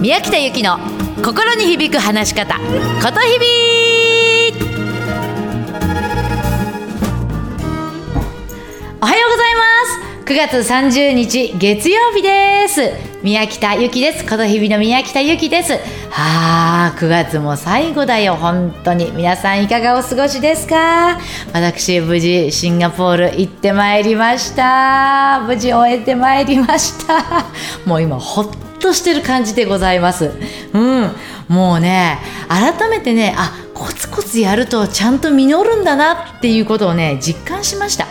宮北由紀の心に響く話し方ことひびおはようございます。9月30日月曜日です。宮北由紀です。ことひびの宮北由紀です。はあ9月も最後だよ。本当に。皆さんいかがお過ごしですか？私無事シンガポール行ってまいりました。無事終えてまいりました。もう今ほっとしてる感じでございます。うん。もうね、改めてね、あ、コツコツやるとちゃんと実るんだなっていうことをね、実感しました。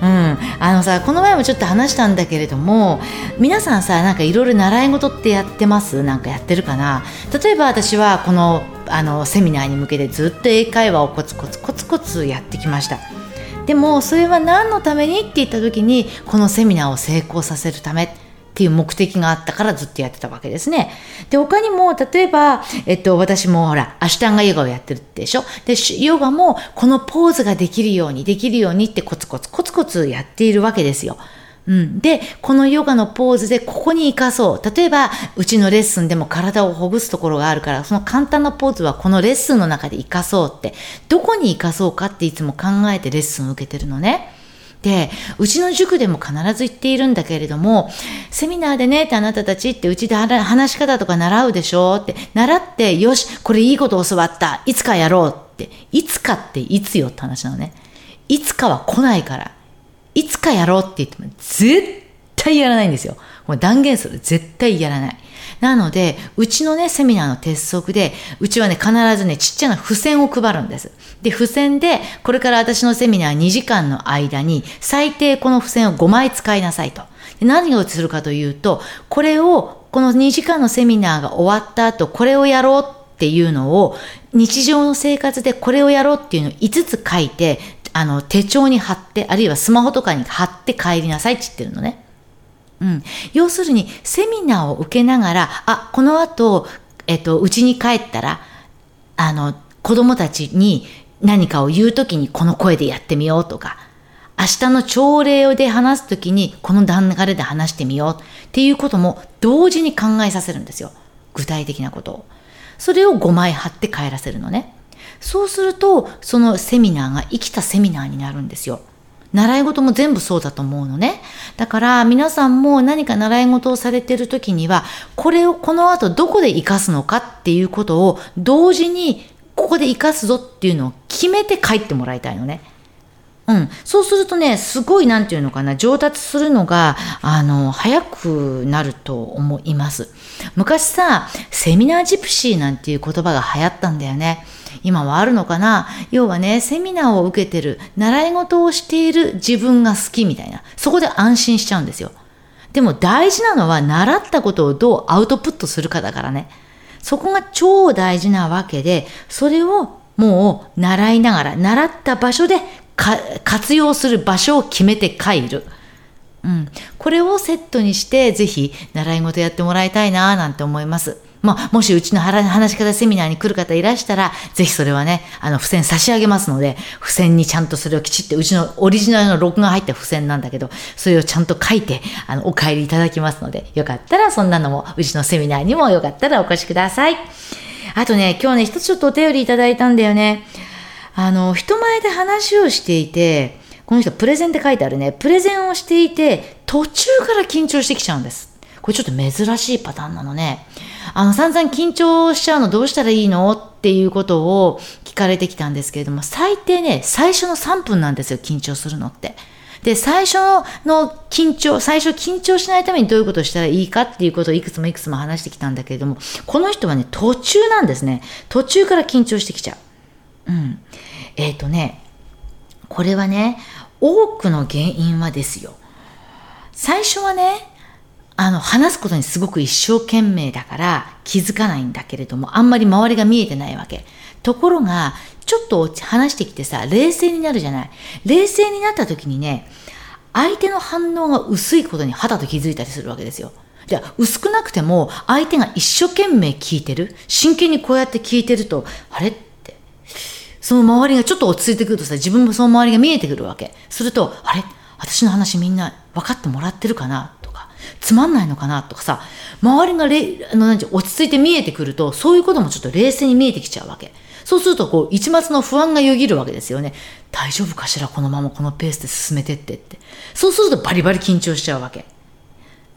うん、あのさこの前もちょっと話したんだけれども皆さんさなんかいろいろ習い事ってやってます？なんかやってるかな？例えば私はこのあのセミナーに向けてずっと英会話をコツコツコツコツやってきましたでもそれは何のために？って言った時にこのセミナーを成功させるためっていう目的があったからずっとやってたわけですね。で、他にも、例えば、えっと、私もほら、アシュタンガヨガをやってるでしょ？で、ヨガもこのポーズができるように、できるようにってコツコツコツコツやっているわけですよ。うん、で、このヨガのポーズでここに活かそう。例えば、うちのレッスンでも体をほぐすところがあるから、その簡単なポーズはこのレッスンの中で活かそうって、どこに活かそうかっていつも考えてレッスンを受けてるのね。で、うちの塾でも必ず言っているんだけれども、セミナーでねってあなたたちってうちで話し方とか習うでしょって、習って、よし、これいいこと教わった。いつかやろうって。いつかっていつよって話なのね。いつかは来ないから。いつかやろうって言っても絶対やらないんですよ。もう断言する。絶対やらない。なので、うちのね、セミナーの鉄則で、うちはね、必ずね、ちっちゃな付箋を配るんです。で、付箋で、これから私のセミナー2時間の間に、最低この付箋を5枚使いなさいと。で何をするかというと、これを、この2時間のセミナーが終わった後、これをやろうっていうのを、日常の生活でこれをやろうっていうのを5つ書いて、あの、手帳に貼って、あるいはスマホとかに貼って帰りなさいって言ってるのね。うん。要するに、セミナーを受けながら、あ、この後、えっと、うちに帰ったら、あの、子供たちに何かを言うときにこの声でやってみようとか、明日の朝礼で話すときにこの流れで話してみようっていうことも同時に考えさせるんですよ。具体的なことを。それを5枚貼って帰らせるのね。そうすると、そのセミナーが生きたセミナーになるんですよ。習い事も全部そうだと思うのね。だから皆さんも何か習い事をされてる時には、これをこの後どこで活かすのかっていうことを同時にここで活かすぞっていうのを決めて帰ってもらいたいのね。うん。そうするとね、すごいなんていうのかな、上達するのが、あの、早くなると思います。昔さ、セミナージプシーなんていう言葉が流行ったんだよね。今はあるのかな？要はね、セミナーを受けてる、習い事をしている自分が好きみたいな。そこで安心しちゃうんですよ。でも大事なのは、習ったことをどうアウトプットするかだからね。そこが超大事なわけで、それをもう習いながら、習った場所で活用する場所を決めて帰る。うん。これをセットにして、ぜひ習い事やってもらいたいなぁなんて思います。まあ、もしうちの話し方セミナーに来る方いらしたら、ぜひそれはね、あの、付箋差し上げますので、付箋にちゃんとそれをきちって、うちのオリジナルの録画入った付箋なんだけど、それをちゃんと書いて、あの、お帰りいただきますので、よかったらそんなのも、うちのセミナーにもよかったらお越しください。あとね、今日ね、一つちょっとお便りいただいたんだよね。あの、人前で話をしていて、この人プレゼンって書いてあるね。プレゼンをしていて、途中から緊張してきちゃうんです。これちょっと珍しいパターンなのね。あの、散々緊張しちゃうのどうしたらいいのっていうことを聞かれてきたんですけれども、最低ね、最初の3分なんですよ、緊張するのって。で、最初の緊張、最初緊張しないためにどういうことをしたらいいかっていうことをいくつもいくつも話してきたんだけれども、この人はね、途中なんですね。途中から緊張してきちゃう。うん。えっ、ー、とね、これはね、多くの原因はですよ。最初はね、あの、話すことにすごく一生懸命だから気づかないんだけれども、あんまり周りが見えてないわけ。ところが、ちょっと話してきてさ、冷静になるじゃない。冷静になった時にね、相手の反応が薄いことに肌と気づいたりするわけですよ。じゃ、薄くなくても、相手が一生懸命聞いてる。真剣にこうやって聞いてると、あれって、その周りがちょっと落ち着いてくるとさ、自分もその周りが見えてくるわけ。すると、あれ？私の話みんな分かってもらってるかな？つまんないのかなとかさ周りがれあのなん落ち着いて見えてくるとそういうこともちょっと冷静に見えてきちゃうわけ。そうするとこう一末の不安がよぎるわけですよね。大丈夫かしらこのままこのペースで進めてってって。そうするとバリバリ緊張しちゃうわけ。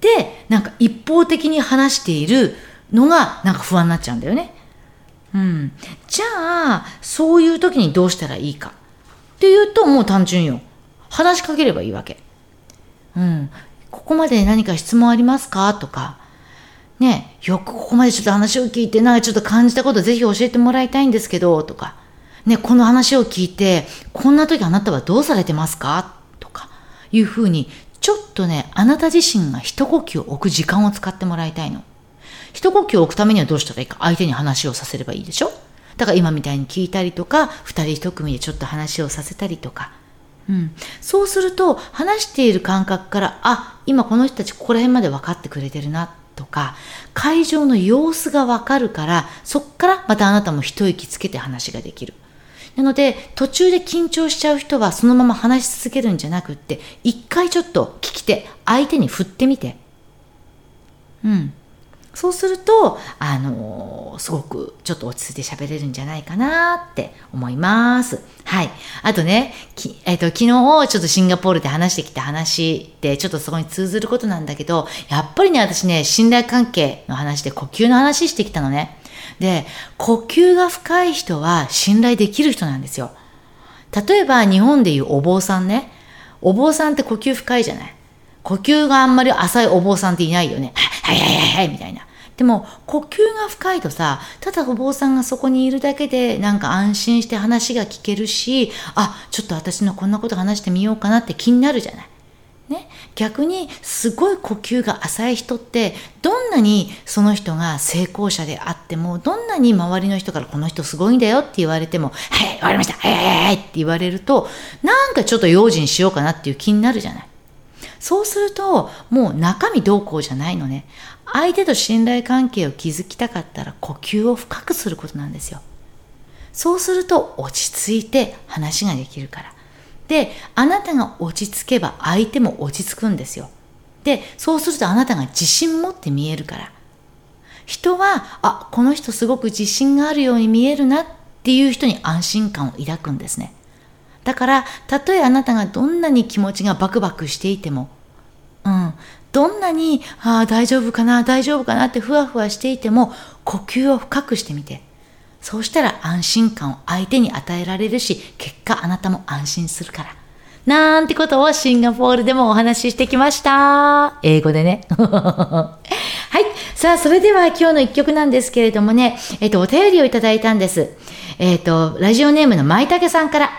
でなんか一方的に話しているのがなんか不安になっちゃうんだよね。うん、じゃあそういう時にどうしたらいいか。っていうともう単純よ。話しかければいいわけ。うん、ここまで何か質問ありますか？とか。ねよくここまでちょっと話を聞いてなんかちょっと感じたことぜひ教えてもらいたいんですけどとか。ねこの話を聞いてこんな時あなたはどうされてますか？とか。いうふうにちょっとねあなた自身が一呼吸を置く時間を使ってもらいたいの。一呼吸を置くためにはどうしたらいいか？相手に話をさせればいいでしょ？だから今みたいに聞いたりとか二人一組でちょっと話をさせたりとか、うん、そうすると話している感覚からあ今この人たちここら辺まで分かってくれてるなとか会場の様子が分かるからそっからまたあなたも一息つけて話ができる。なので途中で緊張しちゃう人はそのまま話し続けるんじゃなくって一回ちょっと聞き手相手に振ってみて。うん。そうすると、あのすごくちょっと落ち着いて喋れるんじゃないかなって思います。はい。あとね、きえっ、ー、と、昨日ちょっとシンガポールで話してきた話で、ちょっとそこに通ずることなんだけど、やっぱりね、私ね、信頼関係の話で呼吸の話してきたのね。で、呼吸が深い人は信頼できる人なんですよ。例えば日本でいうお坊さんね。お坊さんって呼吸深いじゃない。呼吸があんまり浅いお坊さんっていないよね。はいはいはいはいみたいな。でも呼吸が深いとさただお坊さんがそこにいるだけでなんか安心して話が聞けるしあちょっと私のこんなこと話してみようかなって気になるじゃない。ね、逆にすごい呼吸が浅い人ってどんなにその人が成功者であってもどんなに周りの人からこの人すごいんだよって言われても「はい終わりましたはいはいはい」って言われるとなんかちょっと用心しようかなっていう気になるじゃない。そうするともう中身どうこうじゃないのね相手と信頼関係を築きたかったら呼吸を深くすることなんですよ。そうすると落ち着いて話ができるから。で、あなたが落ち着けば相手も落ち着くんですよ。で、そうするとあなたが自信持って見えるから。人は、あ、この人すごく自信があるように見えるなっていう人に安心感を抱くんですね。だから、たとえあなたがどんなに気持ちがバクバクしていても、うん、どんなに、ああ、大丈夫かな、大丈夫かなってふわふわしていても、呼吸を深くしてみて。そうしたら安心感を相手に与えられるし、結果あなたも安心するから。なんてことをシンガポールでもお話ししてきました。英語でね。はい。さあ、それでは今日の一曲なんですけれどもね、えっと、お便りをいただいたんです。えっと、ラジオネームのまいたけさんから、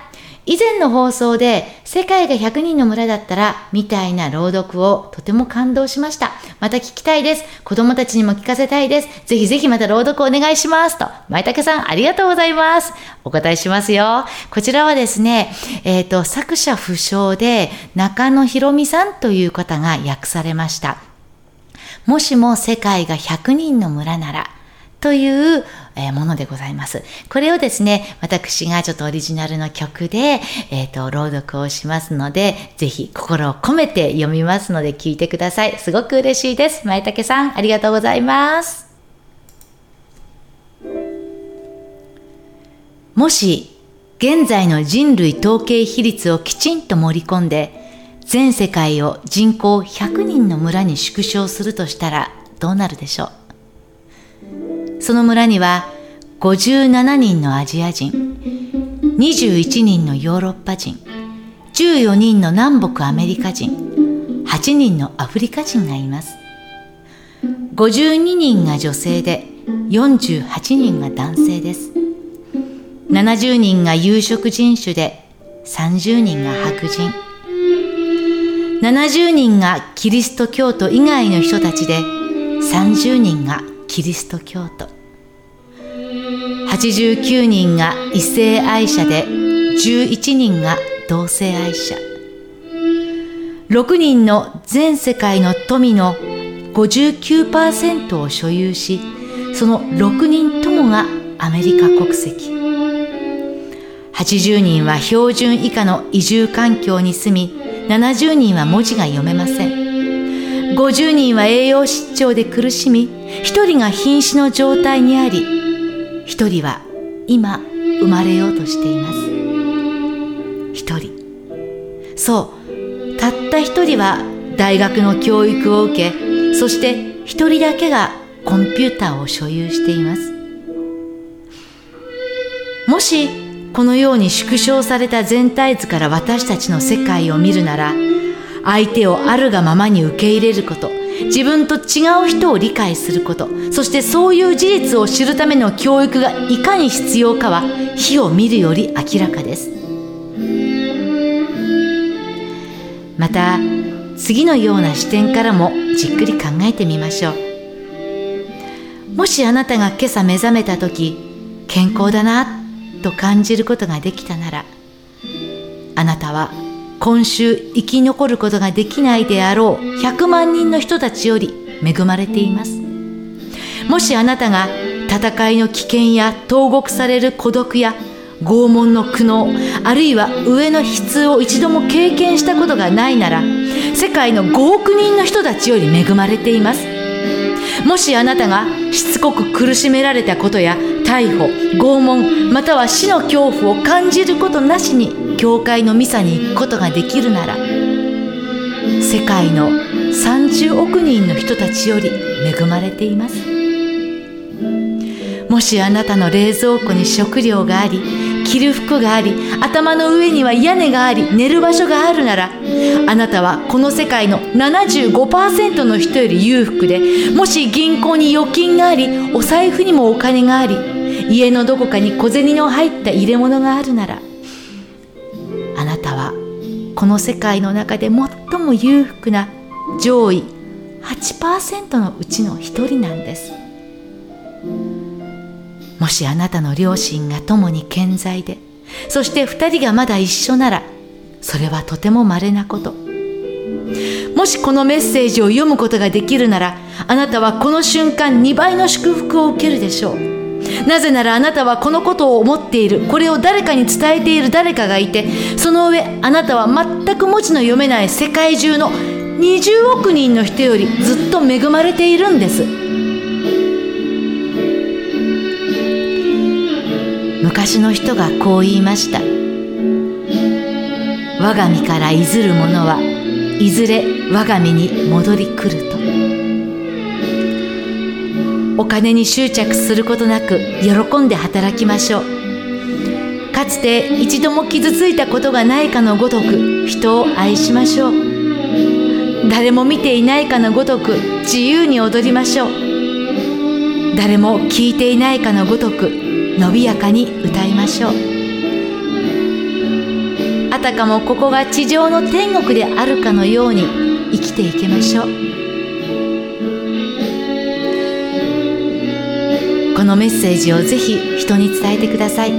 以前の放送で世界が100人の村だったらみたいな朗読をとても感動しました。また聞きたいです。子供たちにも聞かせたいです。ぜひぜひまた朗読お願いします。と、舞竹さんありがとうございます。お答えしますよ。こちらはですね、えっ、ー、と、作者不詳で中野博美さんという方が訳されました。もしも世界が100人の村なら、というえものでございます。これをですね、私がちょっとオリジナルの曲で、えっ、ー、と、朗読をしますので、ぜひ心を込めて読みますので聞いてください。すごく嬉しいです。前竹さん、ありがとうございます。もし、現在の人類統計比率をきちんと盛り込んで、全世界を人口100人の村に縮小するとしたらどうなるでしょう？その村には57人のアジア人、21人のヨーロッパ人、14人の南北アメリカ人、8人のアフリカ人がいます。52人が女性で48人が男性です。70人が有色人種で30人が白人。70人がキリスト教徒以外の人たちで30人がキリスト教徒89人が異性愛者で11人が同性愛者。6人の全世界の富の59%を所有しその6人ともがアメリカ国籍。80人は標準以下の移住環境に住み70人は文字が読めません。50人は栄養失調で苦しみ1人が瀕死の状態にあり1人は今生まれようとしています。1人。そう。たった1人は大学の教育を受けそして1人だけがコンピューターを所有しています。もしこのように縮小された全体図から私たちの世界を見るなら相手をあるがままに受け入れること自分と違う人を理解すること。そしてそういう事実を知るための教育がいかに必要かは火を見るより明らかです。また次のような視点からもじっくり考えてみましょう。もしあなたが今朝目覚めた時健康だなと感じることができたならあなたは今週生き残ることができないであろう100万人の人たちより恵まれています。もしあなたが戦いの危険や投獄される孤独や拷問の苦悩あるいは上の悲痛を一度も経験したことがないなら世界の5億人の人たちより恵まれています。もしあなたがしつこく苦しめられたことや逮捕拷問または死の恐怖を感じることなしに教会のミサに行くことができるなら世界の30億人の人たちより恵まれています。もしあなたの冷蔵庫に食料があり着る服があり頭の上には屋根があり寝る場所があるならあなたはこの世界の75%の人より裕福でもし銀行に預金がありお財布にもお金があり家のどこかに小銭の入った入れ物があるならあなたはこの世界の中で最も裕福な上位8%のうちの一人なんです。もしあなたの両親が共に健在でそして2人がまだ一緒ならそれはとても稀なこと。もしこのメッセージを読むことができるならあなたはこの瞬間2倍の祝福を受けるでしょう。なぜならあなたはこのことを思っている。これを誰かに伝えている誰かがいてその上あなたは全く文字の読めない世界中の20億人の人よりずっと恵まれているんです。昔の人がこう言いました。我が身からいずる者はいずれ我が身に戻り来る。お金に執着することなく喜んで働きましょう。かつて一度も傷ついたことがないかのごとく人を愛しましょう。誰も見ていないかのごとく自由に踊りましょう。誰も聞いていないかのごとく伸びやかに歌いましょう。あたかもここが地上の天国であるかのように生きていきましょう。このメッセージをぜひ人に伝えてください。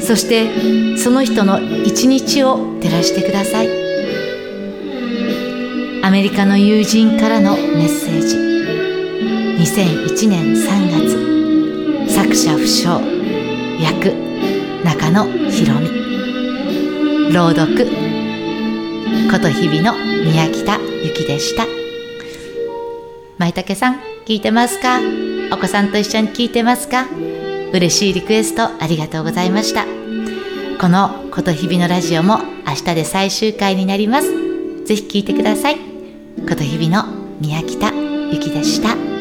そしてその人の一日を照らしてください。アメリカの友人からのメッセージ。2001年3月。作者不詳。役中野博美。朗読。琴日々の宮北由紀でした。舞竹さん聞いてますか？お子さんと一緒に聞いてますか？嬉しいリクエストありがとうございました。この「こと日々のラジオ」も明日で最終回になります。ぜひ聞いてください。こと日々の宮北ゆきでした。